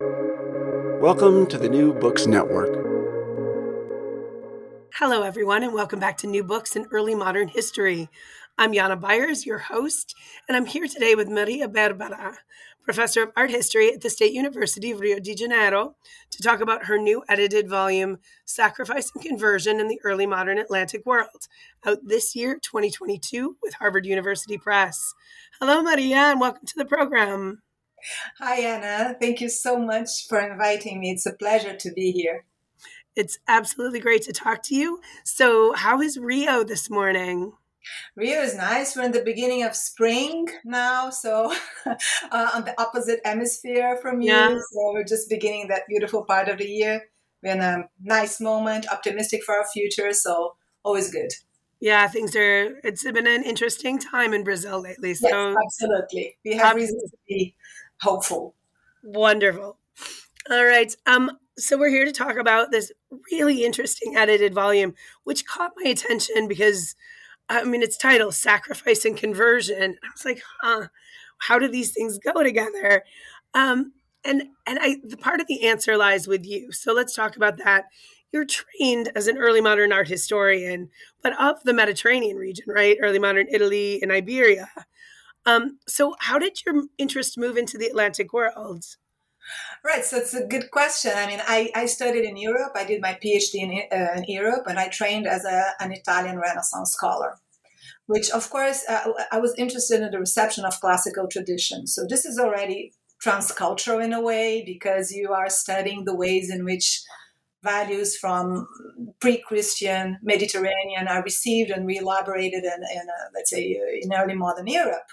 Welcome to the New Books Network. Hello, everyone, and welcome back to New Books in Early Modern History. I'm Yana Byars, your host, and I'm here today with Maria Berbara, professor of art history at the State University of Rio de Janeiro, to talk about her new edited volume, Sacrifice and Conversion in the Early Modern Atlantic World, out this year, 2022, with Harvard University Press. Hello, Maria, and welcome to the program. Hi, Anna. Thank you so much for inviting me. It's a pleasure to be here. It's absolutely great to talk to you. So, how is Rio this morning? Rio is nice. We're in the beginning of spring now, so uh, on the opposite hemisphere from you. Yeah. So, we're just beginning that beautiful part of the year. We're in a nice moment, optimistic for our future. So, always good. Yeah, things are. It's been an interesting time in Brazil lately. So yes, absolutely, we have reason to be hopeful. Wonderful. All right. Um, so we're here to talk about this really interesting edited volume, which caught my attention because I mean its title, Sacrifice and Conversion. I was like, huh, how do these things go together? Um, and and I the part of the answer lies with you. So let's talk about that. You're trained as an early modern art historian, but of the Mediterranean region, right? Early modern Italy and Iberia. Um, so, how did your interest move into the Atlantic world? Right, so it's a good question. I mean, I, I studied in Europe. I did my PhD in, uh, in Europe, and I trained as a, an Italian Renaissance scholar. Which, of course, uh, I was interested in the reception of classical tradition. So this is already transcultural in a way because you are studying the ways in which values from pre-Christian Mediterranean are received and re-elaborated in, in uh, let's say, in early modern Europe.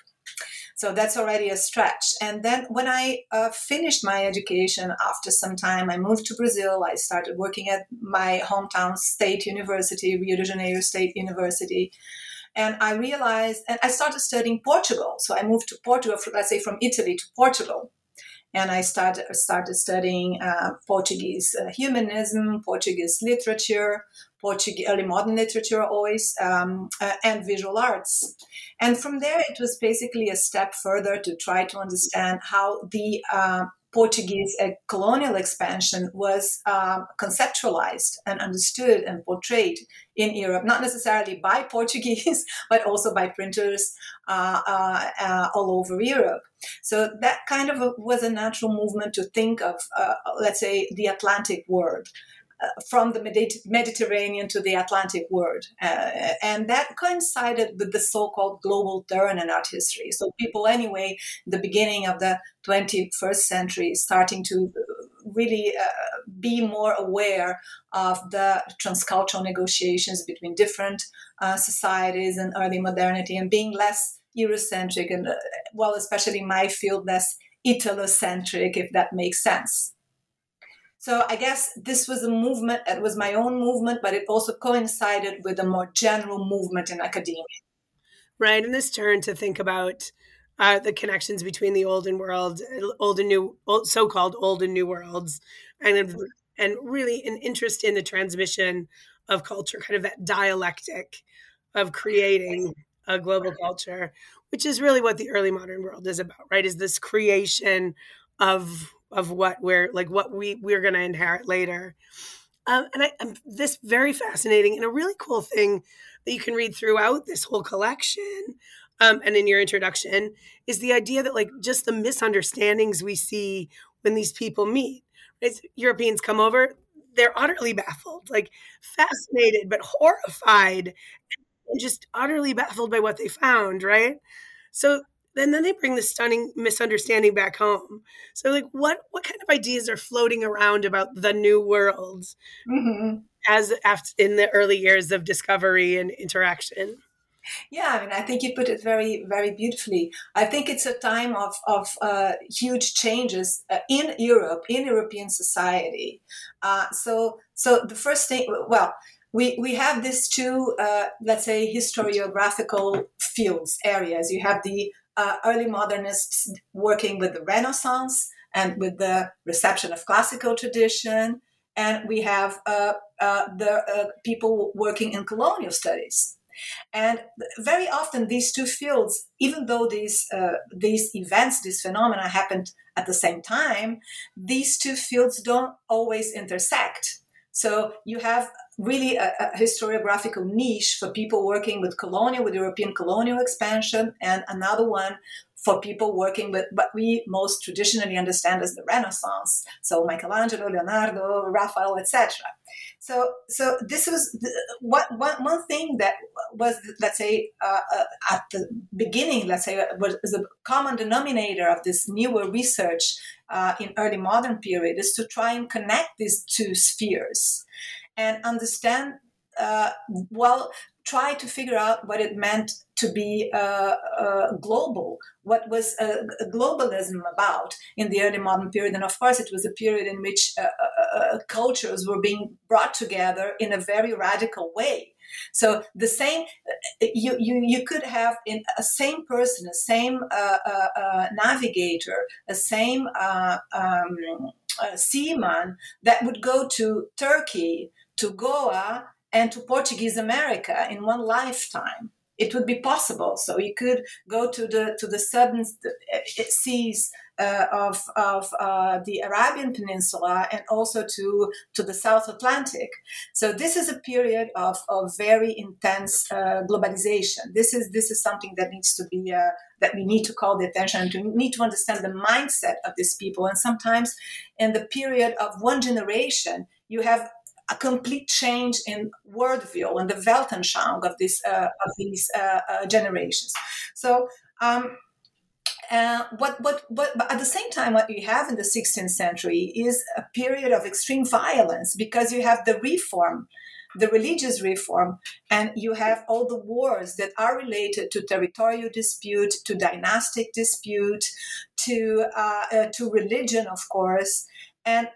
So that's already a stretch. And then when I uh, finished my education after some time, I moved to Brazil. I started working at my hometown state university, Rio de Janeiro State University. And I realized, and I started studying Portugal. So I moved to Portugal, let's say from Italy to Portugal and I started started studying uh, Portuguese uh, humanism, Portuguese literature, Portuguese early modern literature, always, um, uh, and visual arts. And from there, it was basically a step further to try to understand how the uh, Portuguese uh, colonial expansion was um, conceptualized and understood and portrayed in Europe, not necessarily by Portuguese, but also by printers uh, uh, uh all over Europe. So that kind of a, was a natural movement to think of, let's say, the Atlantic world. Uh, from the Mediterranean to the Atlantic world. Uh, and that coincided with the so called global turn in art history. So, people, anyway, the beginning of the 21st century, starting to really uh, be more aware of the transcultural negotiations between different uh, societies and early modernity and being less Eurocentric and, uh, well, especially in my field, less Italocentric, if that makes sense. So I guess this was a movement, it was my own movement, but it also coincided with a more general movement in academia. Right. And this turn to think about uh, the connections between the old and world, old and new, old, so-called old and new worlds, and and really an interest in the transmission of culture, kind of that dialectic of creating a global culture, which is really what the early modern world is about, right? Is this creation of of what we're like what we we're going to inherit later. Um, and I, um, this very fascinating and a really cool thing that you can read throughout this whole collection um, and in your introduction is the idea that like just the misunderstandings we see when these people meet. As Europeans come over, they're utterly baffled, like fascinated but horrified, and just utterly baffled by what they found. Right. So and then they bring the stunning misunderstanding back home. So, like, what what kind of ideas are floating around about the new world mm-hmm. as after, in the early years of discovery and interaction? Yeah, I mean, I think you put it very, very beautifully. I think it's a time of, of uh, huge changes uh, in Europe, in European society. Uh, so, so the first thing, well, we, we have these two, uh, let's say, historiographical fields, areas. You have the uh, early modernists working with the Renaissance and with the reception of classical tradition, and we have uh, the people working in colonial studies. And very often, these two fields, even though these uh, these events, these phenomena happened at the same time, these two fields don't always intersect. So you have really a, a, historiographical niche for people working with colonial, with European colonial expansion, and another one for people working with what we most traditionally understand as the Renaissance. So Michelangelo, Leonardo, Raphael, etc. So, so this was the, one, one, one thing that was, let's say, uh, uh, at the beginning, let's say, was the common denominator of this newer research uh, in early modern period is to try and connect these two spheres and understand uh, well try to figure out what it meant to be uh, uh, global, what was uh, globalism about in the early modern period. And of course, it was a period in which uh, uh, uh, cultures were being brought together in a very radical way. So the same, you, you, you could have in a same person, a same navigator, a same um, seaman that would go to Turkey, to Goa, and to Portuguese America in one lifetime. It would be possible. So you could go to the to the southern uh, seas uh, of of uh, the Arabian Peninsula and also to to the South Atlantic. So this is a period of, of very intense uh, globalization. This is this is something that needs to be uh, that we need to call the attention and to need to understand the mindset of these people. And sometimes in the period of one generation, you have a complete change in worldview and the Weltanschauung of this uh, of these uh, uh, generations. So. Um, uh, what, what, what, but at the same time, what you have in the 16th century is a period of extreme violence because you have the reform, the religious reform, and you have all the wars that are related to territorial dispute, to dynastic dispute, to uh, uh, to religion, of course, and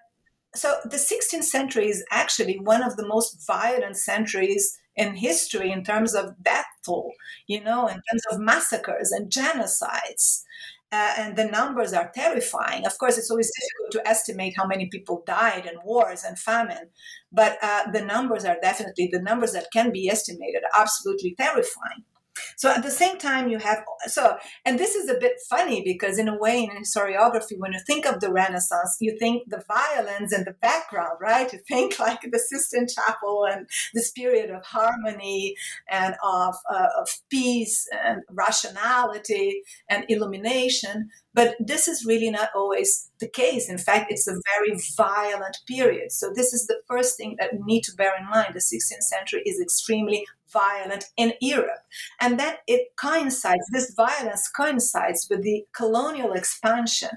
so the 16th century is actually one of the most violent centuries in history in terms of death toll, you know, in terms of massacres and genocides. Uh, and the numbers are terrifying. Of course, it's always difficult to estimate how many people died in wars and famine, but uh, the numbers are definitely the numbers that can be estimated absolutely terrifying. So at the same time, you have so, and this is a bit funny because in a way, in historiography, when you think of the Renaissance, you think the violence and the background, right? You think like the Sistine Chapel and this period of harmony and of uh, of peace and rationality and illumination. But this is really not always the case. In fact, it's a very violent period. So, this is the first thing that we need to bear in mind. The 16th century is extremely violent in Europe. And that it coincides, this violence coincides with the colonial expansion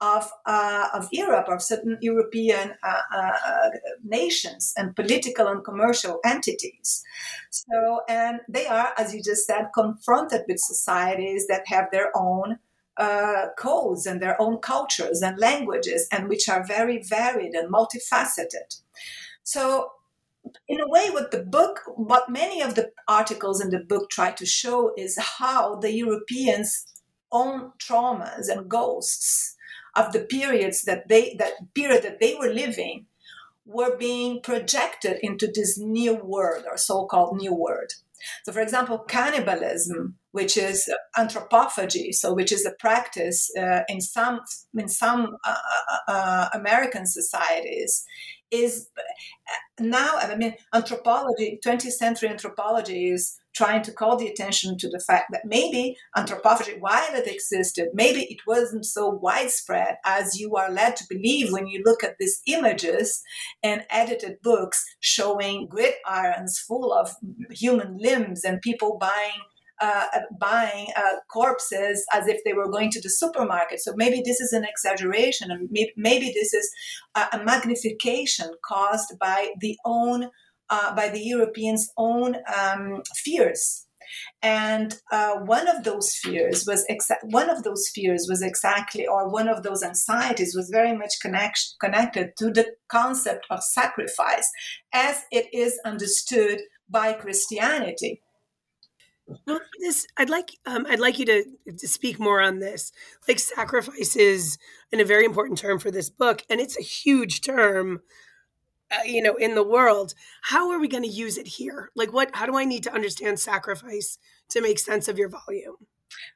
of, uh, of Europe, of certain European uh, uh, nations and political and commercial entities. So, and they are, as you just said, confronted with societies that have their own uh, codes and their own cultures and languages, and which are very varied and multifaceted. So, in a way, what the book, what many of the articles in the book try to show is how the Europeans' own traumas and ghosts of the periods that they that period that they were living were being projected into this new world or so-called new world. So, for example, cannibalism, which is anthropophagy, so which is a practice uh, in some in some uh, uh, uh American societies, is uh, now, I mean, anthropology, 20th century anthropology is trying to call the attention to the fact that maybe anthropophagy, while it existed, maybe it wasn't so widespread as you are led to believe when you look at these images and edited books showing gridirons full of human limbs and people buying uh, buying uh, corpses as if they were going to the supermarket. So maybe this is an exaggeration, and maybe, this is a, a, magnification caused by the own uh, by the Europeans' own um, fears. and uh, one of those fears was exa- one of those fears was exactly or one of those anxieties was very much connect- connected to the concept of sacrifice as it is understood by christianity well, this I'd like um, I'd like you to to speak more on this. Like sacrifice is in a very important term for this book, and it's a huge term, uh, you know, in the world. How are we going to use it here? Like, what? How do I need to understand sacrifice to make sense of your volume?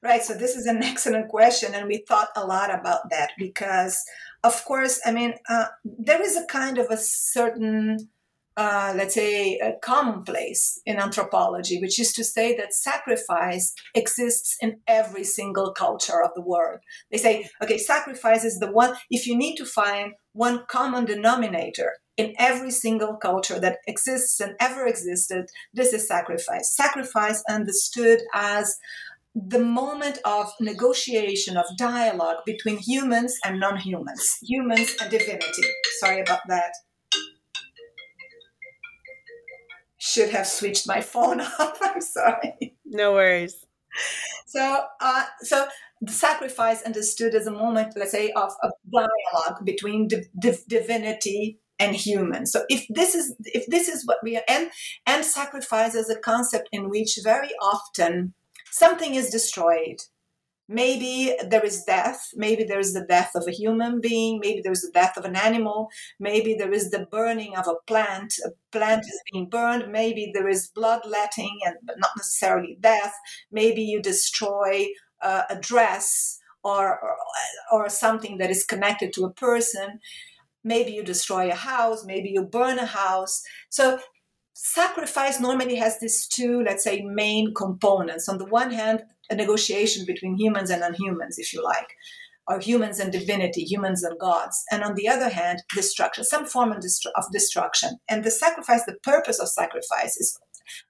Right. So this is an excellent question, and we thought a lot about that because, of course, I mean, uh, there is a kind of a certain uh, let's say, a commonplace in anthropology, which is to say that sacrifice exists in every single culture of the world. They say, okay, sacrifice is the one, if you need to find one common denominator in every single culture that exists and ever existed, this is sacrifice. Sacrifice understood as the moment of negotiation, of dialogue between humans and non humans, humans and divinity. Sorry about that. Should have switched my phone off. I'm sorry. No worries. So, uh, so the sacrifice understood as a moment, let's say, of, of dialogue between div- div- divinity and human. So, if this is if this is what we are, and and sacrifice as a concept in which very often something is destroyed maybe there is death. Maybe there is the death of a human being. Maybe there's the death of an animal. Maybe there is the burning of a plant. A plant is being burned. Maybe there is bloodletting and but not necessarily death. Maybe you destroy uh, a dress or, or or something that is connected to a person. Maybe you destroy a house. Maybe you burn a house. So sacrifice normally has these two let's say main components. On the one hand a negotiation between humans and non-humans, if you like, or humans and divinity, humans and gods, and on the other hand, destruction, some form of, destru- of destruction. And the sacrifice, the purpose of sacrifice is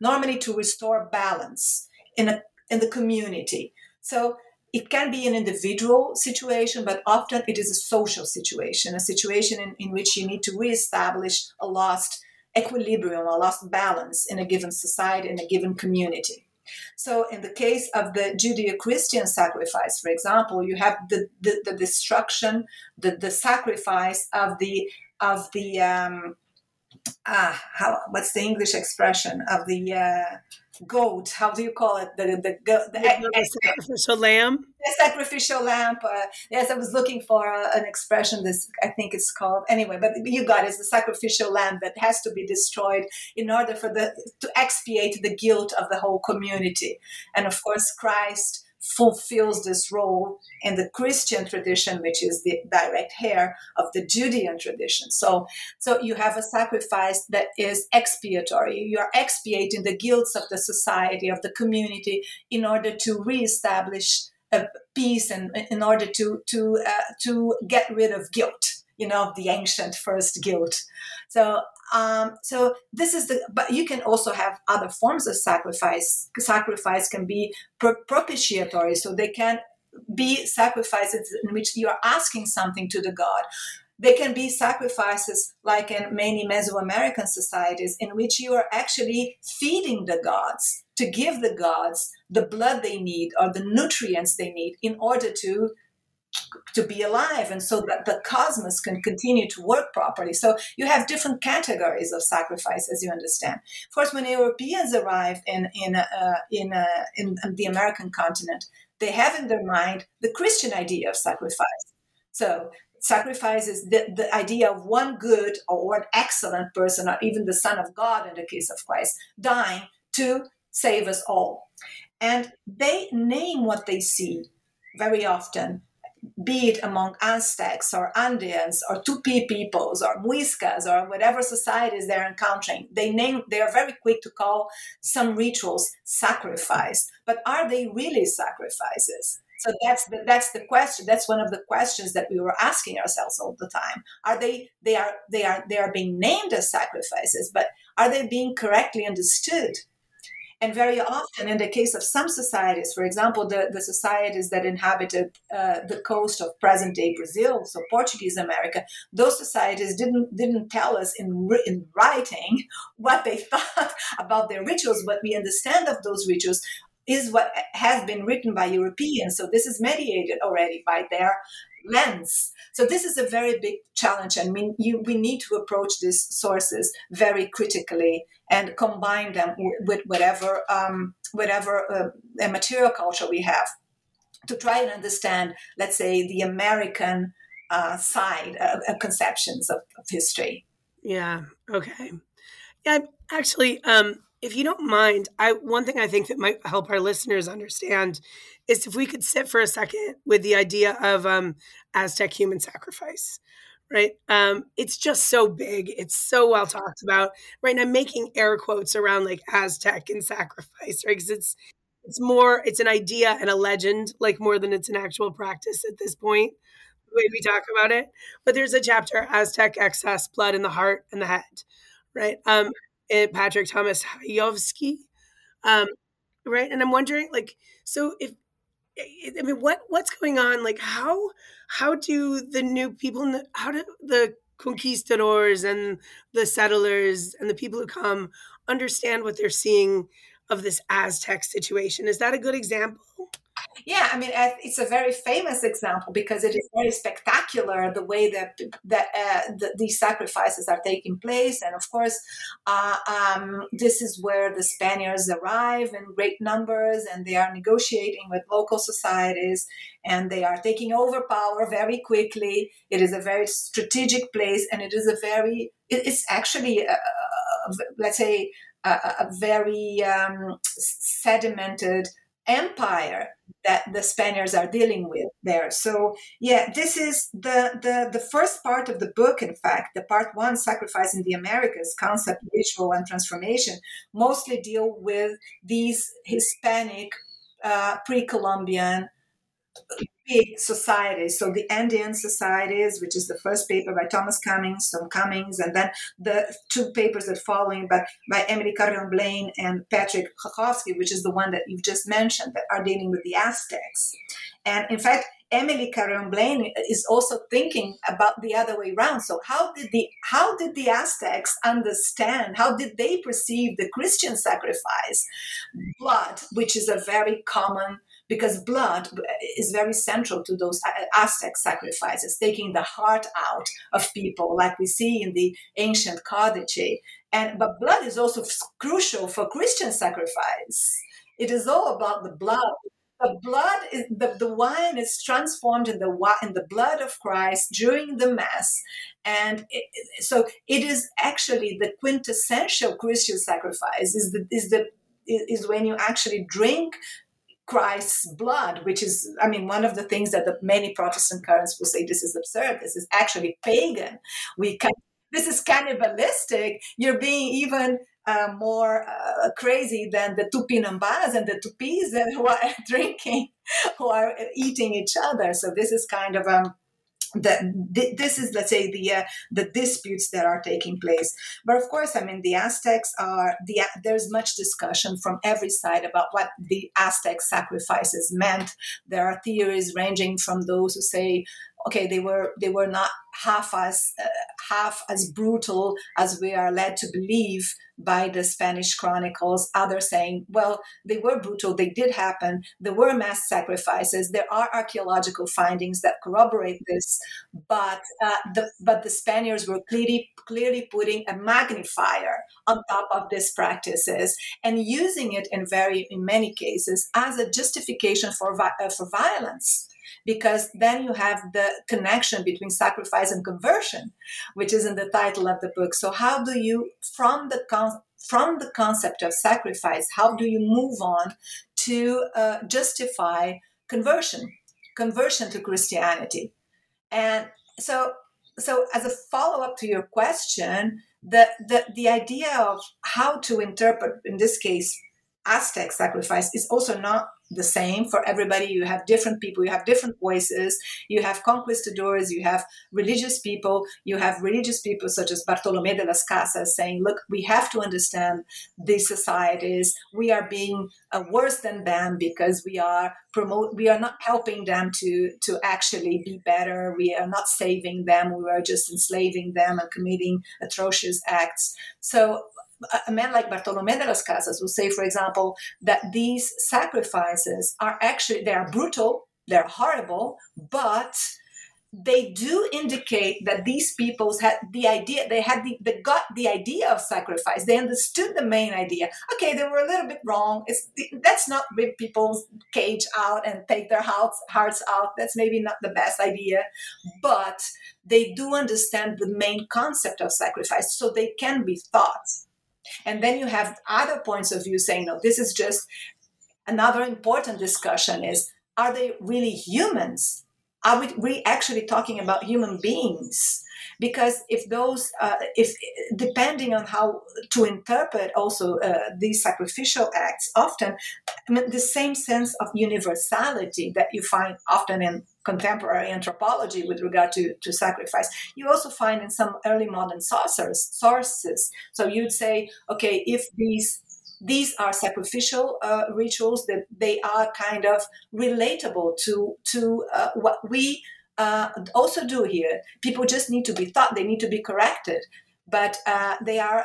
normally to restore balance in a in the community. So it can be an individual situation, but often it is a social situation, a situation in, in which you need to reestablish a lost equilibrium, a lost balance in a given society, in a given community. So, in the case of the Judeo Christian sacrifice, for example, you have the, the, the destruction, the, the sacrifice of the of the um, ah, how, what's the English expression? Of the uh, goat? How do you call it? The the, the, the, the sacrificial lamb. The sacrificial lamb. Uh, yes, I was looking for uh, an expression. This I think it's called anyway. But you got it. It's the sacrificial lamb that has to be destroyed in order for the to expiate the guilt of the whole community. And of course, Christ fulfills this role in the Christian tradition, which is the direct heir of the Judean tradition. So, so you have a sacrifice that is expiatory. You are expiating the guilts of the society, of the community, in order to reestablish a peace and in order to to uh, to get rid of guilt you know the ancient first guilt so um, so this is the, but you can also have other forms of sacrifice. Sacrifice can be propitiatory, so they can be sacrifices in which you are asking something to the god. They can be sacrifices like in many Mesoamerican societies in which you are actually feeding the gods to give the gods the blood they need or the nutrients they need in order to to be alive and so that the cosmos can continue to work properly. So you have different categories of sacrifice as you understand. Of course when europeans arrive in in uh, in, uh, in the american continent they have in their mind the christian idea of sacrifice. So sacrifice is the, the idea of one good or an excellent person or even the son of god in the case of christ dying to save us all. And they name what they see very often be it among Aztecs or Andeans or Tupi peoples or Muiscas or whatever societies they're encountering, they name they are very quick to call some rituals sacrifice. But are they really sacrifices? So that's the, that's the question. That's one of the questions that we were asking ourselves all the time. Are they they are they are they are being named as sacrifices, but are they being correctly understood? And very often, in the case of some societies, for example, the, the societies that inhabited uh, the coast of present day Brazil, so Portuguese America, those societies didn't, didn't tell us in, in writing what they thought about their rituals, What we understand of those rituals is what has been written by Europeans. So this is mediated already by their lens. So this is a very big challenge, and we, you, we need to approach these sources very critically and combine them with whatever um, whatever uh, material culture we have to try and understand, let's say, the American uh, side uh, conceptions of, of, history. Yeah. Okay. Yeah. Actually, um, if you don't mind, I one thing I think that might help our listeners understand is if we could sit for a second with the idea of um, Aztec human sacrifice, right? Um, it's just so big. It's so well talked about, right? And I'm making air quotes around like Aztec and sacrifice, right? Because it's it's more it's an idea and a legend, like more than it's an actual practice at this point. The way we talk about it, but there's a chapter Aztec excess, blood in the heart and the head, right? Um, and Patrick Thomas Hajovsky, um, right? And I'm wondering, like, so if I mean, what what's going on? Like, how how do the new people, how do the conquistadors and the settlers and the people who come understand what they're seeing of this Aztec situation? Is that a good example? Yeah, I mean, it's a very famous example because it is very spectacular the way that that uh, the, these sacrifices are taking place, and of course, uh, um, this is where the Spaniards arrive in great numbers, and they are negotiating with local societies, and they are taking over power very quickly. It is a very strategic place, and it is a very it's actually a, a, let's say a, very um, sedimented empire that the Spaniards are dealing with there. So yeah, this is the the the first part of the book. In fact, the part one, sacrifice in the Americas, concept, ritual, and transformation, mostly deal with these Hispanic, uh, pre-Columbian big societies. So the Andean societies, which is the first paper by Thomas Cummins, Tom Cummins, and then the two papers that following by, by Emily Carrion Blaine and Patrick Hajovsky, which is the one that you've just mentioned, that are dealing with the Aztecs. And in fact, Emily Carrion Blaine is also thinking about the other way around. So how did the how did the Aztecs understand? How did they perceive the Christian sacrifice, blood, which is a very common because blood is very central to those Aztec sacrifices, taking the heart out of people, like we see in the ancient codice. And but blood is also crucial for Christian sacrifice. It is all about the blood. The blood is the, the wine is transformed in the in the blood of Christ during the mass, and it, so it is actually the quintessential Christian sacrifice. Is the is the is when you actually drink Christ's blood, which is, I mean, one of the things that the many Protestant currents will say this is absurd. This is actually pagan. We can, this is cannibalistic. You're being even uh, more uh, crazy than the Tupinambas and the Tupis who are drinking, who are eating each other. So this is kind of um, that this is let's say the uh, the disputes that are taking place. But of course i mean the aztecs are the there's much discussion from every side about what the aztec sacrifices meant. There are theories ranging from those who say okay they were they were not half as uh, half as brutal as we are led to believe by the Spanish chronicles. Others saying, well, they were brutal, they did happen, there were mass sacrifices, there are archaeological findings that corroborate this, but uh, the but the Spaniards were clearly clearly putting a magnifier on top of these practices and using it in very in many cases as a justification for uh, for violence because then you have the connection between sacrifice and conversion, which is in the title of the book. So how do you, from the con- from the concept of sacrifice, how do you move on to uh, justify conversion, conversion to Christianity? And so, so as a follow up to your question, the, the the idea of how to interpret, in this case, Aztec sacrifice is also not the same for everybody. You have different people, you have different voices, you have conquistadors, you have religious people, you have religious people such as Bartolomé de las Casas saying, look, we have to understand these societies. We are being uh, worse than them because we are promote we are not helping them to to actually be better. We are not saving them. We are just enslaving them and committing atrocious acts. So a man like Bartolomé de las Casas will say, for example, that these sacrifices are actually they are brutal, they're horrible, but they do indicate that these peoples had the idea they had the, they got the idea of sacrifice. They understood the main idea. Okay they were a little bit wrong. It's that's not rip people's cage out and take their hearts hearts out. That's maybe not the best idea. But they do understand the main concept of sacrifice so they can be thought and then you have other points of view saying, no, this is just another important discussion is are they really humans? Are we, we actually talking about human beings? Because if those, uh, if depending on how to interpret also uh, these sacrificial acts, often I mean, the same sense of universality that you find often in contemporary anthropology with regard to, to sacrifice. You also find in some early modern sources, sources. So you'd say, okay, if these these are sacrificial uh, rituals, that they are kind of relatable to to uh, what we uh, also do here. People just need to be taught; they need to be corrected but uh, they are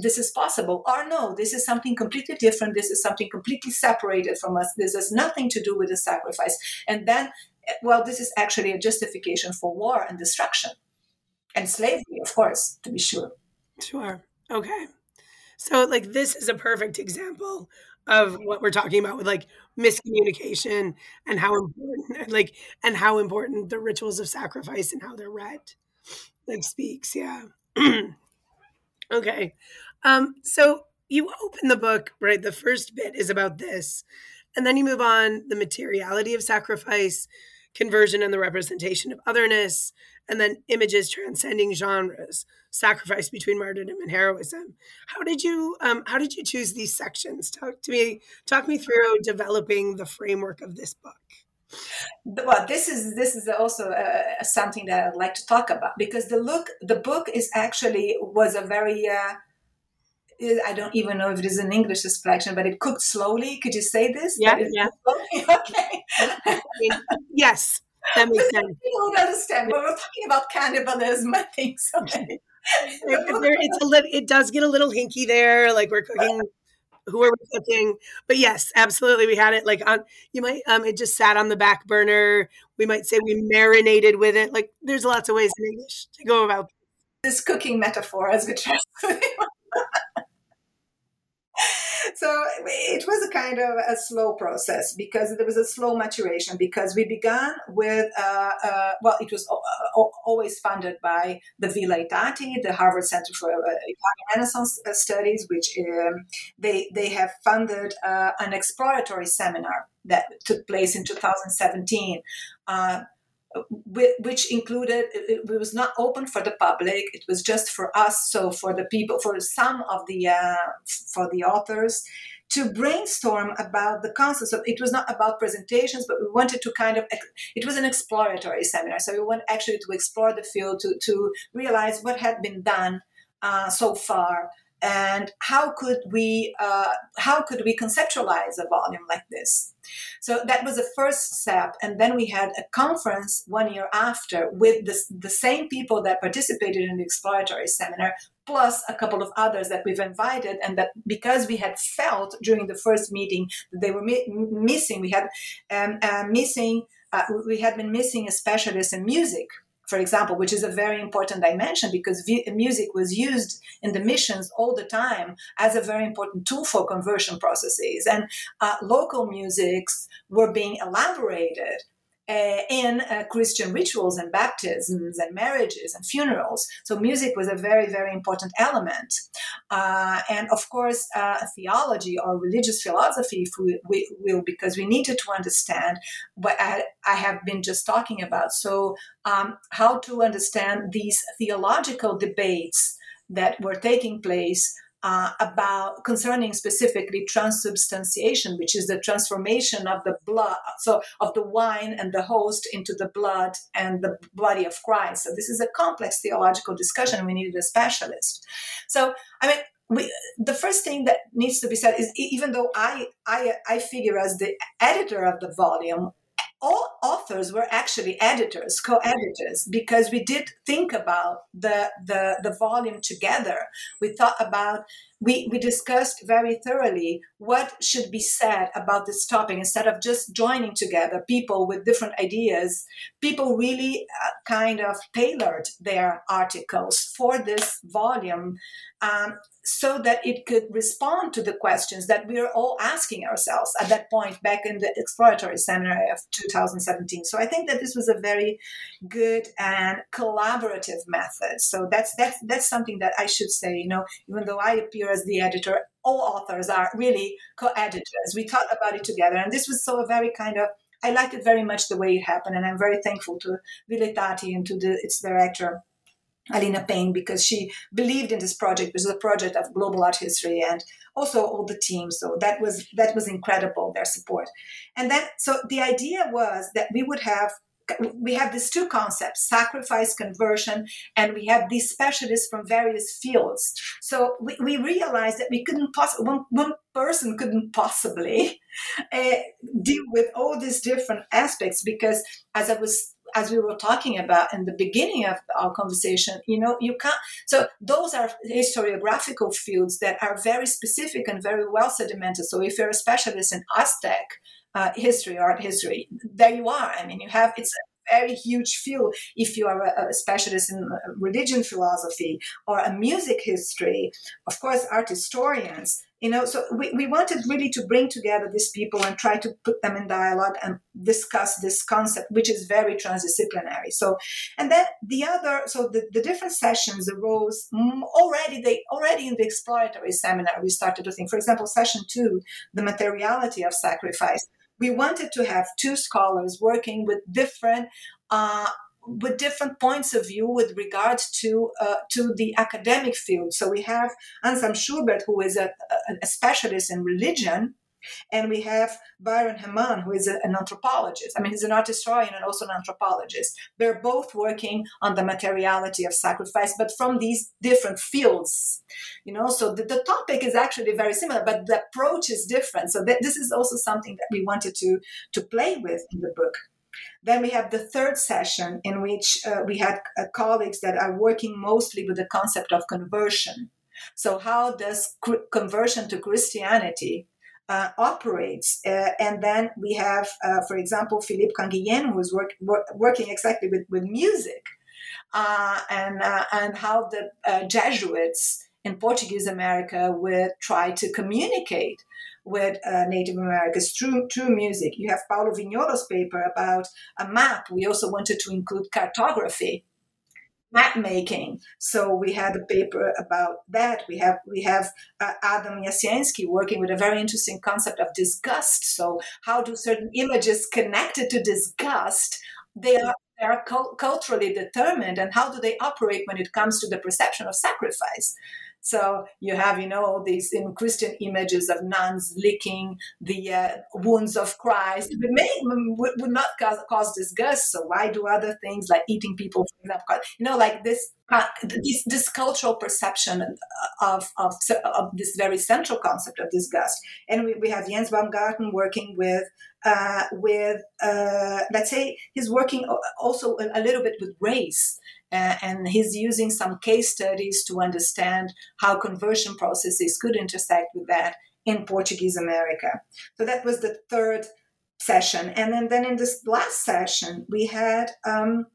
this is possible or no this is something completely different this is something completely separated from us this has nothing to do with the sacrifice and then well, this is actually a justification for war and destruction and slavery, of course, to be sure. Sure. Okay. So, like, this is a perfect example of what we're talking about with like miscommunication and how important, like, and how important the rituals of sacrifice and how they're read, like, speaks. Yeah. okay. Um, so you open the book, right? The first bit is about this. And then you move on the materiality of sacrifice, conversion and the representation of otherness, and then images transcending genres, sacrifice between martyrdom and heroism. How did you um, how did you choose these sections? Talk to me, talk me through developing the framework of this book. Well, this is this is also uh, something that I'd like to talk about because the look the book is actually was a very uh, I don't even know if it is an English expression, but it cooked slowly. Could you say this? Yeah, yeah. okay. yes, that makes sense. People don't understand, but we're talking about cannibalism, I think so. it's a little, it does get a little hinky there, like we're cooking. Who are we cooking? But yes, absolutely, we had it like on. You might um, it just sat on the back burner. We might say we marinated with it. Like there's lots of ways in English to go about this cooking metaphor, as we try so it was a kind of a slow process because there was a slow maturation because we began with uh, uh, well it was uh, always funded by the Villa I Tatti, the Harvard Center for uh, Italian Renaissance uh, Studies, which um, they they have funded uh, an exploratory seminar that took place in 2017 which included it was not open for the public. It was just for us so for the people for some of the uh, for the authors to brainstorm about the concepts. Of it was not about presentations but we wanted to kind of it was an exploratory seminar. So we wanted actually to explore the field to, to realize what had been done uh, so far and how could we uh, how could we conceptualize a volume like this? So that was the first step and then we had a conference one year after with the, the same people that participated in the exploratory seminar plus a couple of others that we've invited and that because we had felt during the first meeting that they were mi- missing we had um, uh, missing uh, we had been missing a specialist in music for example, which is a very important dimension because music was used in the missions all the time as a very important tool for conversion processes. And uh, local musics were being elaborated uh, in uh, Christian rituals and baptisms and marriages and funerals. So music was a very, very important element. Uh, and of course, uh, theology or religious philosophy, if we, we, will, because we needed to understand what I, I have been just talking about. So, um, how to understand these theological debates that were taking place uh, about concerning specifically transubstantiation, which is the transformation of the blood, so of the wine and the host into the blood and the body of Christ. So this is a complex theological discussion. We needed a specialist. So I mean, we, the first thing that needs to be said is even though I, I I figure as the editor of the volume, all authors were actually editors, co-editors, because we did think about the, the, the volume together. We thought about, we, we discussed very thoroughly what should be said about this topic instead of just joining together people with different ideas. People really uh, kind of tailored their articles for this volume um, so that it could respond to the questions that we are all asking ourselves at that point back in the exploratory seminar of 2017 so i think that this was a very good and collaborative methods. so that's that's that's something that i should say you know even though i appear as the editor all authors are really co-editors we thought about it together and this was so a very kind of i liked it very much the way it happened and i'm very thankful to Villa I Tatti and to the, its director Alina Payne because she believed in this project, which is a project of global art history and also all the teams. So that was that was incredible, their support. And then so the idea was that we would have we have these two concepts sacrifice conversion and we have these specialists from various fields so we, we realized that we couldn't possibly one, one person couldn't possibly uh, deal with all these different aspects because as i was as we were talking about in the beginning of our conversation, you know, you can't. So those are historiographical fields that are very specific and very well sedimented. So if you're a specialist in Aztec uh, history, art history, there you are. I mean, you have it's a very huge field. If you are a, a, specialist in uh, religion philosophy or a music history of course art historians you know so we, we wanted really to bring together these people and try to put them in dialogue and discuss this concept which is very transdisciplinary. So and then the other so the, the different sessions arose already they already in the exploratory seminar we started to think for example session two the materiality of sacrifice we wanted to have two scholars working with different uh, with different points of view with regards to uh, to the academic field. So we have Anselm Schubert, who is a, a, specialist in religion, and we have Byron Hamann, who is a, an anthropologist. I mean, he's an art historian and also an anthropologist. They're both working on the materiality of sacrifice, but from these different fields. You know, so the, the topic is actually very similar, but the approach is different. So th- this is also something that we wanted to to play with in the book. Then we have the third session in which uh, we had uh, colleagues that are working mostly with the concept of conversion. So, how does cr- conversion to Christianity uh, operates? Uh, and then we have, uh, for example, Philippe Canguilhem, who is work, work, working exactly with, with music, uh, and, and how the Jesuits in Portuguese America would try to communicate with uh, Native Americans through, through music. You have Paulo Vignolo's paper about a map. We also wanted to include cartography, map making. So we had a paper about that. We have we have uh, Adam Jasienski working with a very interesting concept of disgust. So how do certain images connected to disgust they are they are culturally determined and how do they operate when it comes to the perception of sacrifice so you have, you know, these in Christian images of nuns licking the uh, wounds of Christ. It may, would, not cause, cause disgust. So why do other things like eating people, for example, you know, like this this, this cultural perception of, of, of, this very central concept of disgust. And we, we have Jens Baumgarten working with, uh, with uh, let's say, he's working also a, a little bit with race uh, and he's using some case studies to understand how conversion processes could intersect with that in Portuguese America. So that was the third session. And then, then in this last session, we had um,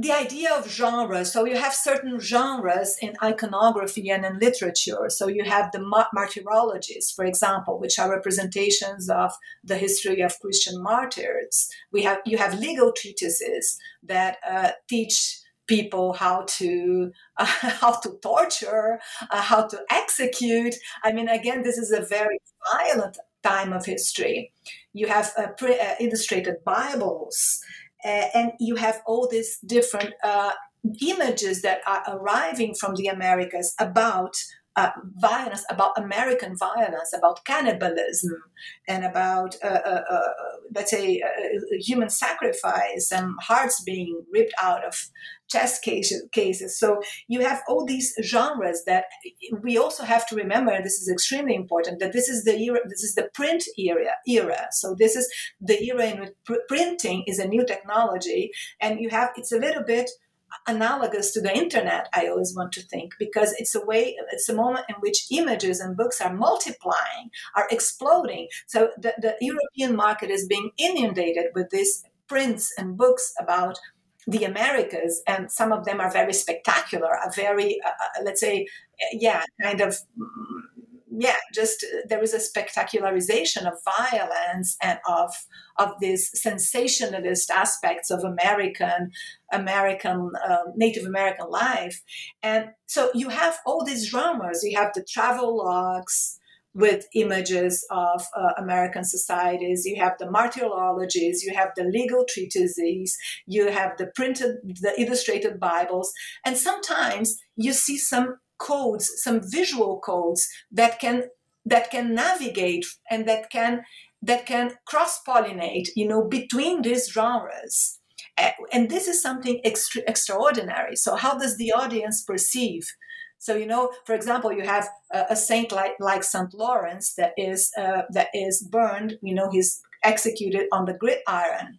the idea of genres. So you have certain genres in iconography and in literature. So you have the martyrologies, for example, which are representations of the history of Christian martyrs. We have you have legal treatises that uh, teach people how to uh, how to torture, uh, how to execute. I mean, again, this is a very violent time of history. You have uh, pre- uh, illustrated Bibles, and you have all these different uh, images that are arriving from the Americas about uh, violence, about American violence, about cannibalism, and about, uh, uh, uh let's say, uh, human sacrifice and hearts being ripped out of chess cases. So you have all these genres that we also have to remember, this is extremely important, that this is the era, this is the print era. era. So this is the era in which pr- printing is a new technology, and you have it's a little bit analogous to the internet i always want to think because it's a way it's a moment in which images and books are multiplying are exploding. So the, the european market is being inundated with these prints and books about the Americas, and some of them are very spectacular, are very, uh, uh let's say, yeah, kind of, mm, yeah, just uh, there is a spectacularization of violence and of of these sensationalist aspects of American American uh, Native American life, and so you have all these dramas. You have the travel logs with images of uh, American societies. You have the martyrologies, you have the legal treatises, you have the printed, the illustrated Bibles, and sometimes you see some codes, some visual codes that can that can navigate and that can that can cross pollinate, you know, between these genres. And this is something extra- extraordinary. So, how does the audience perceive so you know, for example, you have a, a saint like like Saint Lawrence that is uh, that is burned. You know, he's executed on the gridiron,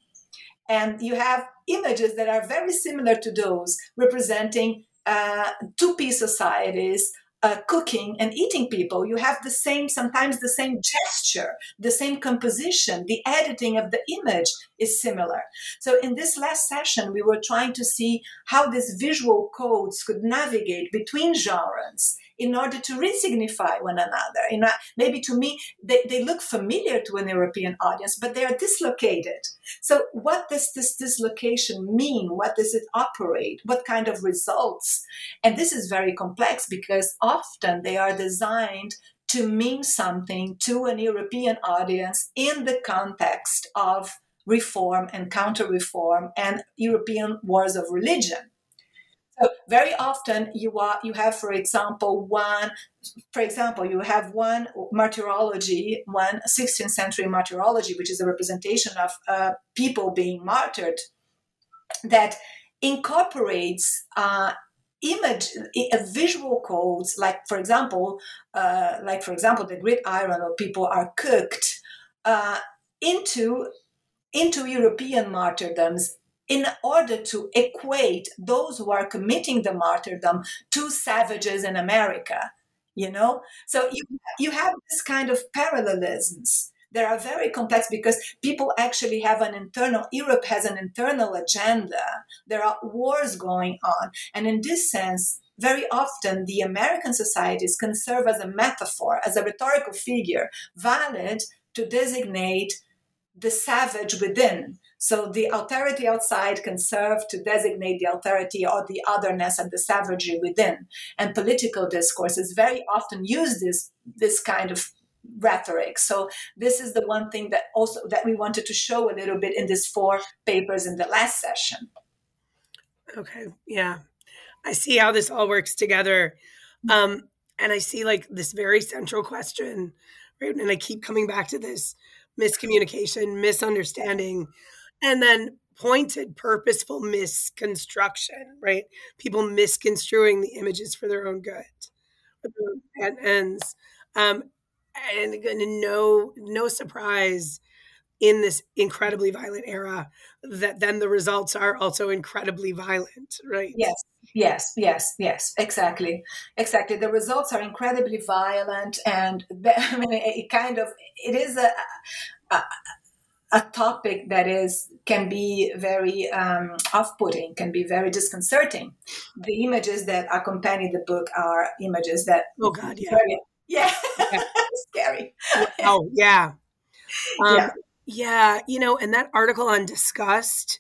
and you have images that are very similar to those representing uh, Tupi societies uh, cooking and eating people. You have the same, sometimes the same gesture, the same composition, the editing of the image is similar. So in this last session, we were trying to see how these visual codes could navigate between genres in order to re-signify one another. You know, maybe to me, they, they look familiar to an European audience, but they are dislocated. So what does this dislocation mean? What does it operate? What kind of results? And this is very complex because often they are designed to mean something to an European audience in the context of reform and counter reform and European wars of religion. So very often you are you have, for example, one for example, you have one martyrology, one 16th century martyrology, which is a representation of uh, people being martyred, that incorporates uh, image a visual codes like for example uh, like for example the gridiron or people are cooked uh, into into european martyrdoms in order to equate those who are committing the martyrdom to savages in america you know? So you, you have this kind of parallelisms that are very complex because people actually have an internal europe has an internal agenda. There are wars going on. And in this sense very often the american societies can serve as a metaphor as a rhetorical figure valid to designate the savage within so the authority outside can serve to designate the authority or the otherness and the savagery within and political discourses very often use this this kind of rhetoric. So this is the one thing that also that we wanted to show a little bit in these four papers in the last session. Okay. Yeah. I see how this all works together. Um, and I see like this very central question, right? And I keep coming back to this miscommunication, misunderstanding, and then pointed, purposeful misconstruction, right? People misconstruing the images for their own good and ends. Um, and, no no surprise in this incredibly violent era that then the results are also incredibly violent right yes yes yes yes exactly exactly the results are incredibly violent and i mean it kind of it is a, a, a topic that is can be very um, off-putting can be very disconcerting the images that accompany the book are images that oh god yeah very, yeah, yeah. scary. oh yeah. Um, yeah. Yeah, you know, and that article on disgust,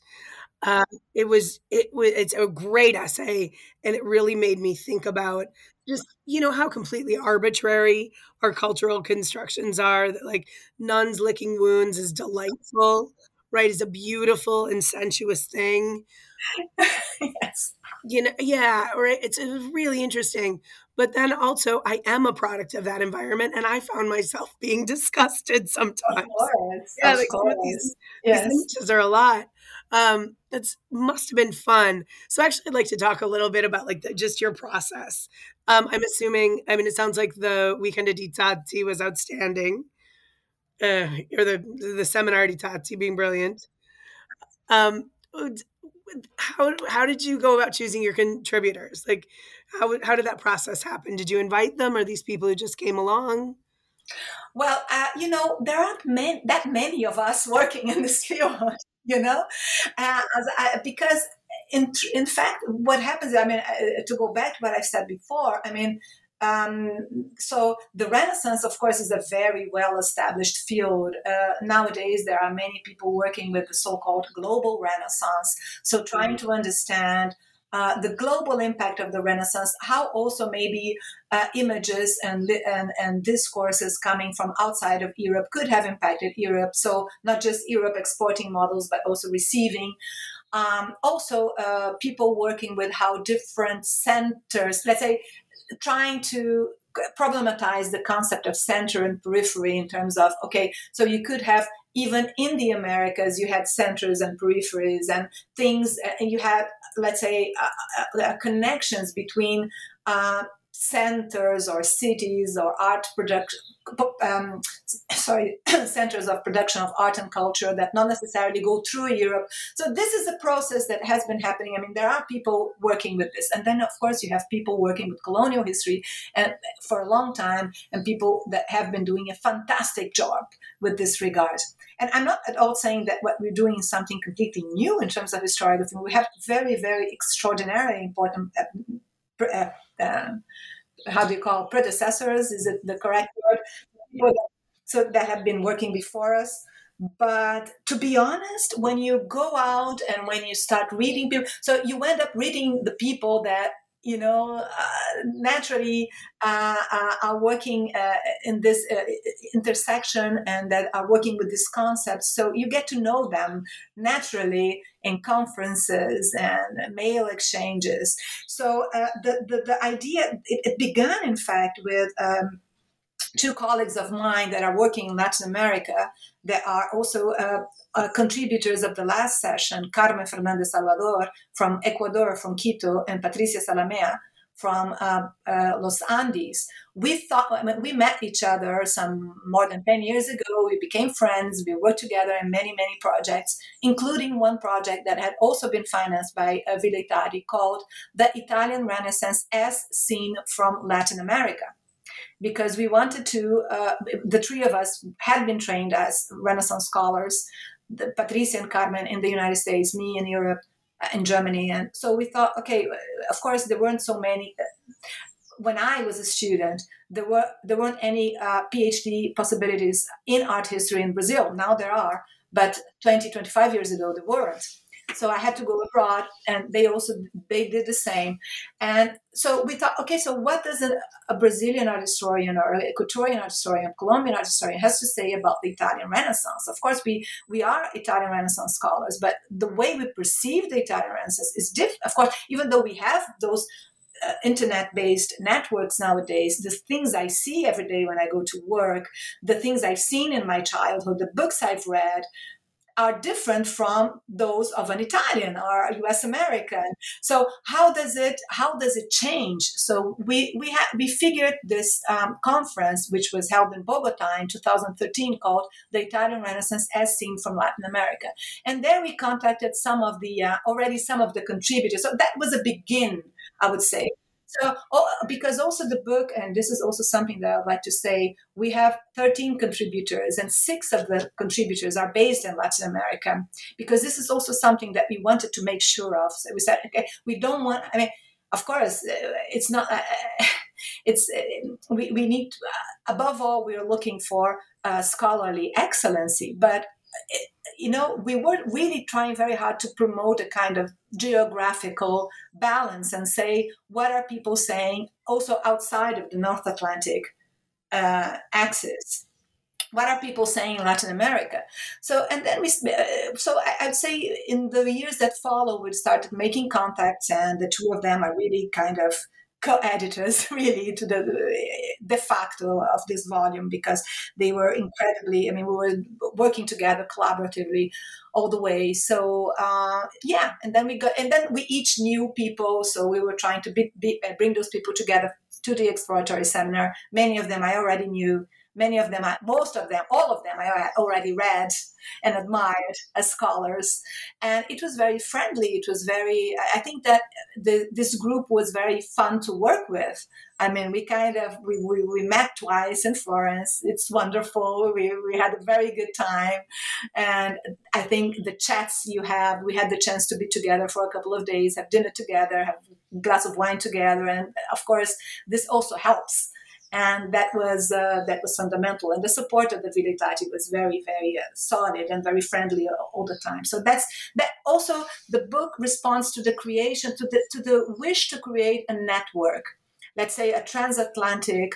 uh, it was it was it's a great essay, and it really made me think about just you know how completely arbitrary our cultural constructions are. That like nuns licking wounds is delightful, right, is a beautiful and sensuous thing. yes. You know, yeah, right. It's, it's really interesting. But then also, I am a product of that environment, and I found myself being disgusted sometimes. Of course, yeah, of like course. these, yes. these images are a lot. Um, that's must have been fun. So actually, I'd like to talk a little bit about like the, just your process. Um, I'm assuming. I mean, it sounds like the weekend at Tatti was outstanding. Uh, or the the seminar di Tatti being brilliant. Um, how how did you go about choosing your contributors? Like, how how did that process happen? Did you invite them, or these people who just came along? Well, uh, you know, there aren't that many of us working in this field. You know, uh, I, because in in fact, what happens? I mean, uh, to go back to what I've said before, I mean, um, so the Renaissance, of course, is a very well-established field. Uh, nowadays, there are many people working with the so-called global Renaissance. So trying to understand uh, the global impact of the Renaissance, how also maybe uh, images and, and, and discourses coming from outside of Europe could have impacted Europe. So not just Europe exporting models, but also receiving. Um, also, uh, people working with how different centers, let's say, trying to problematize the concept of center and periphery in terms of okay so you could have even in the americas you had centers and peripheries and things and you had let's say uh, uh, connections between uh, centers or cities or art production um, sorry centers of production of art and culture that not necessarily go through europe. So this is a process that has been happening. I mean there are people working with this. And then of course you have people working with colonial history and for a long time and people that have been doing a fantastic job with this regard. And i'm not at all saying that what we're doing is something completely new in terms of historiography. We have very very extraordinarily important uh, uh, um, how do you call predecessors? Is it the correct word? So that have been working before us. But to be honest, when you go out and when you start reading people, so you end up reading the people that you know, uh, naturally uh, uh, are working uh, in this uh, intersection and that are working with these concepts. So you get to know them naturally in conferences and mail exchanges. So the, the, the idea, it, it, began in fact with um, two colleagues of mine that are working in Latin America that are also uh, uh, contributors of the last session, Carmen Fernandez Salvador from Ecuador, from Quito, and Patricia Zalamea from uh, uh, Los Andes. We thought I mean, we met each other some more than ten years ago. We became friends. We worked together in many many projects, including one project that had also been financed by uh, Villa I Tatti called the Italian Renaissance as seen from Latin America because we wanted to, uh, the three of us had been trained as Renaissance scholars, the, Patricia and Carmen in the United States, me in Europe, uh, in Germany. And so we thought, okay, of course, there weren't so many. When I was a student, there were there weren't any uh, PhD possibilities in art history in Brazil. Now there are, but 20, 25 years ago, there weren't so i had to go abroad and they also they did the same. And so we thought okay so what does a, a brazilian art historian or a ecuadorian art historian a colombian art historian has to say about the italian renaissance? Of course we we are italian renaissance scholars but the way we perceive the italian renaissance is different of course even though we have those uh, internet based networks nowadays, the things I see every day when I go to work, the things I've seen in my childhood, the books I've read, are different from those of an Italian or a US American. So how does it how does it change? So we we had we figured this um, conference, which was held in Bogota in 2013, called the Italian Renaissance as seen from Latin America, and there we contacted some of the uh, already some of the contributors. So that was a begin, I would say. So, oh, because also the book, and this is also something that I'd like to say, we have 13 contributors, and six of the contributors are based in Latin America, because this is also something that we wanted to make sure of. So we said, okay, we don't want, I mean, of course, uh, it's not, uh, it's, uh, we, we need, to, above all, we're looking for uh, scholarly excellency, but you know, we were really trying very hard to promote a kind of geographical balance and say what are people saying also outside of the North Atlantic uh, axis. what are people saying in Latin America? So, and then we, uh, so I'd say in the years that follow, we started making contacts, and the two of them are really kind of co-editors really to the de facto of this volume because they were incredibly i mean we were working together collaboratively all the way. So uh, yeah and then we got and then we each knew people so we were trying to be, be, bring those people together to the exploratory seminar. Many of them i already knew many of them, most of them, all of them, I already read and admired as scholars. And it was very friendly. It was very, I think that the, this group was very fun to work with. I mean, we kind of, we, we, we met twice in Florence. It's wonderful. We, we had a very good time. And I think the chats you have, we had the chance to be together for a couple of days, have dinner together, have a glass of wine together. And of course, this also helps and that was uh, that was fundamental. And the support of the Villa I Tatti was very, very uh, solid and very friendly all the time. So that's that. Also, the book responds to the creation, to the to the wish to create a network. Let's say a transatlantic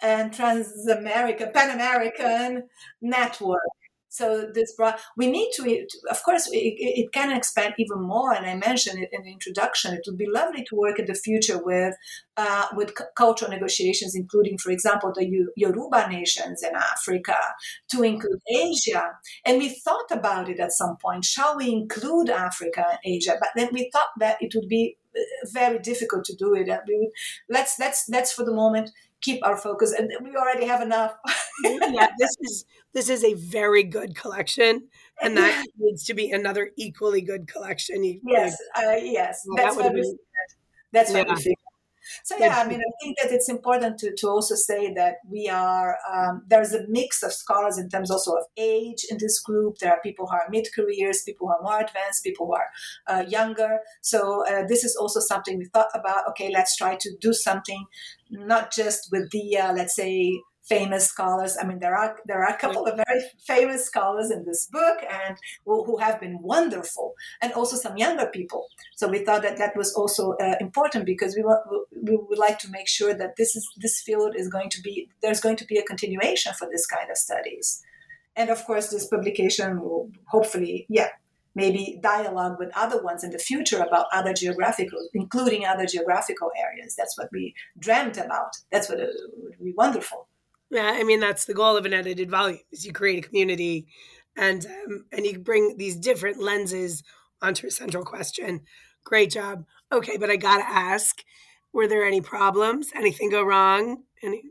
and trans-American, Pan-American network so this brought we need to of course it, it, can expand even more and i mentioned it in the introduction it would be lovely to work in the future with uh, with cultural negotiations including for example the yoruba nations in africa to include asia. And we thought about it at some point shall we include africa and asia? But then we thought that it would be uh, very difficult to do it we would let's let's let's for the moment keep our focus and we already have enough yeah this is this is a very good collection and that needs to be another equally good collection yes uh, yes well, that's, that what, we, that's yeah. what we figured so yeah, I mean, I think that it's important to, to also say that we are um, there's a mix of scholars in terms also of age in this group. There are people who are mid careers, people who are more advanced, people who are uh, younger. So uh, this is also something we thought about. Okay, let's try to do something not just with the uh, let's say famous scholars. I mean, there are there are a couple of very famous scholars in this book, and who, who have been wonderful, and also some younger people. So we thought that that was also uh, important because we want, we would like to make sure that this is this field is going to be there's going to be a continuation for this kind of studies, and of course, this publication will hopefully, yeah, maybe dialogue with other ones in the future about other geographical, including other geographical areas. That's what we dreamt about. That's what would be wonderful. Yeah, I mean that's the goal of an edited volume is you create a community, and um, and you bring these different lenses onto a central question. Great job. Okay, but I gotta ask: Were there any problems? Anything go wrong? Any?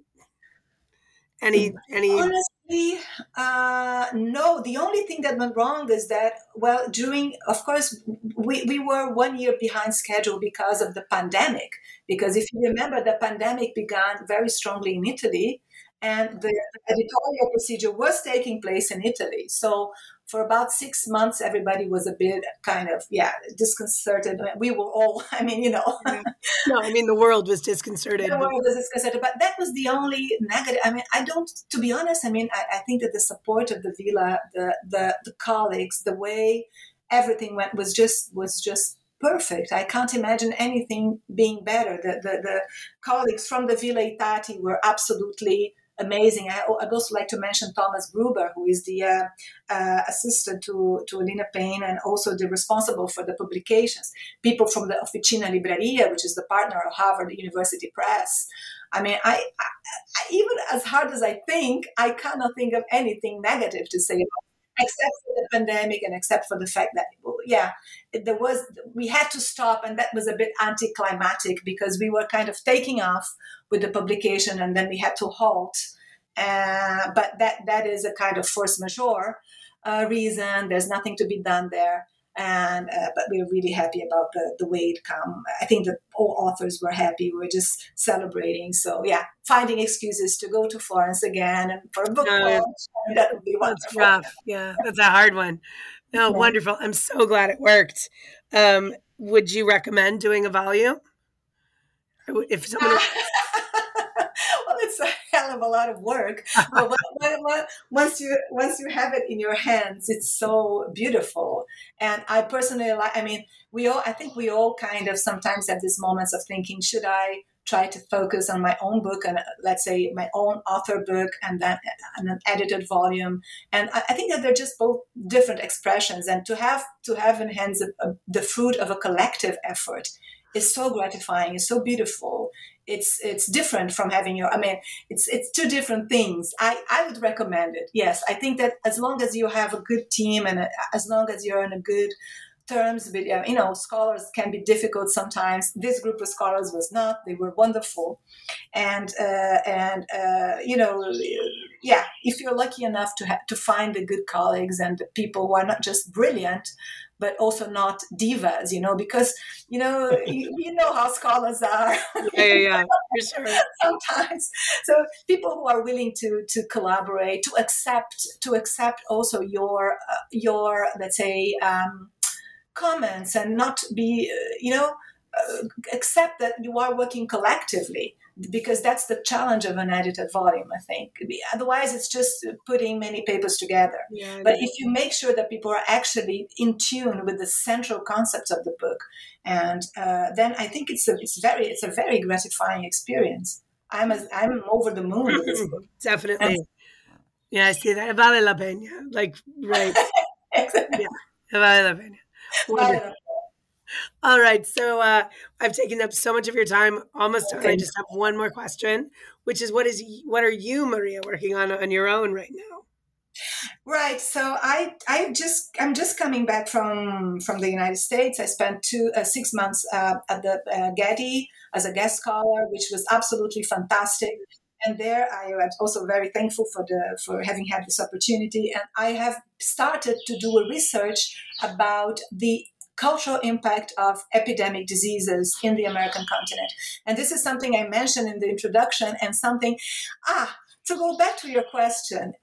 Any? Any? Honestly, uh, no. The only thing that went wrong is that, well, during, of course, we, we were one year behind schedule because of the pandemic. Because if you remember, the pandemic began very strongly in Italy, and the editorial procedure was taking place in Italy. So for about six months, everybody was a bit kind of, yeah, disconcerted. We were all, I mean, you know. Mm-hmm. no, I mean, the world was disconcerted. The world was disconcerted. But that was the only negative. I mean, I don't, to be honest, I mean, I, I think that the support of the Villa, the, the, the colleagues, the way everything went was just, was just perfect. I can't imagine anything being better. The, the, the colleagues from the Villa I Tatti were absolutely amazing. I, would also like to mention Thomas Gruber, who is the uh, uh, assistant to, to Alina Payne and also the responsible for the publications. People from the Officina Libreria, which is the partner of Harvard University Press. I mean, I, I, even as hard as I think, I cannot think of anything negative to say about except for the pandemic and except for the fact that yeah there was we had to stop and that was a bit anticlimactic because we were kind of taking off with the publication and then we had to halt. Uh, but that that is a kind of force majeure uh, reason. There's nothing to be done there and uh, but we are really happy about the, the way it come. I think that all authors were happy. We are just celebrating. So yeah finding excuses to go to florence again and for a book no, that would be wonderful. that's rough. Yeah that's a hard one. No yeah. wonderful. I'm so glad it worked. Um, would you recommend doing a volume? If someone it's a hell of a lot of work. but once you once you have it in your hands, it's so beautiful. And I personally like. I mean, we all. I think we all kind of sometimes have these moments of thinking, should I try to focus on my own book and uh, let's say my own author book and then uh, and an edited volume. And I, I think that they're just both different expressions. And to have to have in hands a, a, the fruit of a collective effort is so gratifying. It's so beautiful. It's it's different from having your. I mean, it's it's two different things. I I would recommend it. Yes, I think that as long as you have a good team and a, as long as you're in a good terms but you know scholars can be difficult sometimes this group of scholars was not they were wonderful and uh, and uh, you know yeah if you're lucky enough to have to find the good colleagues and the people who are not just brilliant but also not divas you know because you know you, you, know how scholars are yeah yeah, yeah. Sure. sometimes so people who are willing to to collaborate to accept to accept also your uh, your let's say um, comments and not be, uh, you know, uh, accept that you are working collectively because that's the challenge of an edited volume i think. Otherwise it's just putting many papers together. Yeah, but if you make sure that people are actually in tune with the central concepts of the book and uh, then i think it's a it's very it's a very gratifying experience. I'm a, i'm over the moon with this book. Definitely. And, yeah i see that. Vale la pena like right. Exactly. yeah vale la pena all right. So uh, I've taken up so much of your time, almost done. I just have one more question, which is what is what are you, Maria, working on on your own right now? Right. So I I just I'm just coming back from from the United States. I spent two uh, six months uh, at the uh, Getty as a guest scholar, which was absolutely fantastic. And there, I am also very thankful for the for having had this opportunity. And I have started to do a research about the cultural impact of epidemic diseases in the American continent. And this is something I mentioned in the introduction and something, ah, to go back to your question,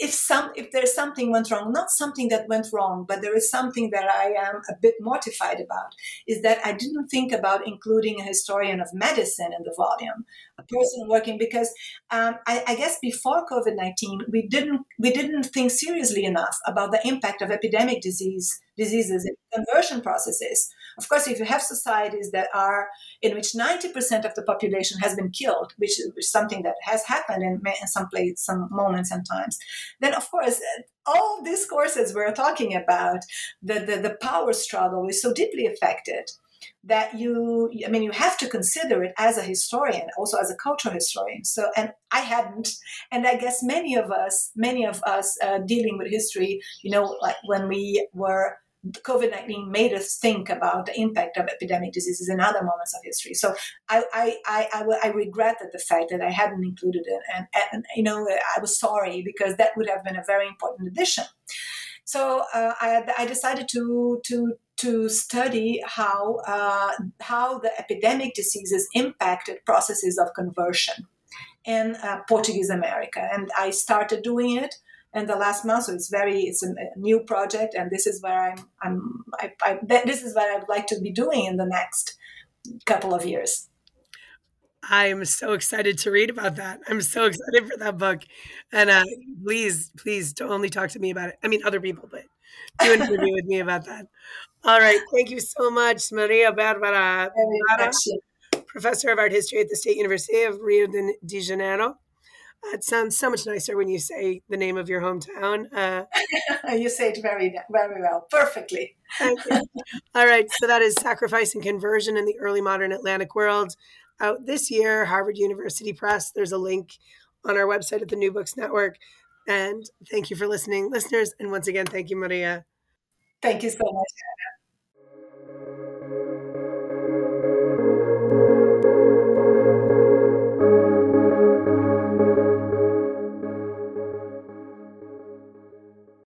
if some if there's something went wrong not something that went wrong but there is something that i am a bit mortified about is that i didn't think about including a historian of medicine in the volume person working because um, I, I, guess before covid-19 we didn't we didn't think seriously enough about the impact of epidemic disease diseases in conversion processes. Of course, if you have societies that are in which 90% of the population has been killed, which is something that has happened in, in some place, some moments and times, then of course all these courses we're talking about, the, the, the power struggle is so deeply affected that you i mean you have to consider it as a historian also as a cultural historian so and i hadn't and i guess many of us many of us uh, dealing with history you know like when we were COVID 19 made us think about the impact of epidemic diseases in other moments of history. So I, I, I, I, I regretted the fact that I hadn't included it. And, and, you know, I was sorry because that would have been a very important addition. So uh, I, I decided to, to, to study how, uh, how the epidemic diseases impacted processes of conversion in uh, Portuguese America. And I started doing it in the last month. So it's very it's a, new project, and this is where I'm I'm I, I, this is what I'd like to be doing in the next couple of years. I'm so excited to read about that. I'm so excited for that book, and uh, please, please don't only talk to me about it. I mean, other people, but do an interview with me about that. All right, thank you so much, Maria Berbara, professor of art history at the State University of Rio de Janeiro. It sounds so much nicer when you say the name of your hometown. Uh, you say it very, very well, perfectly. All right, so that is Sacrifice and Conversion in the Early Modern Atlantic World. Out this year, Harvard University Press. There's a link on our website at the New Books Network. And thank you for listening, listeners. And once again, thank you, Maria. Thank you so much.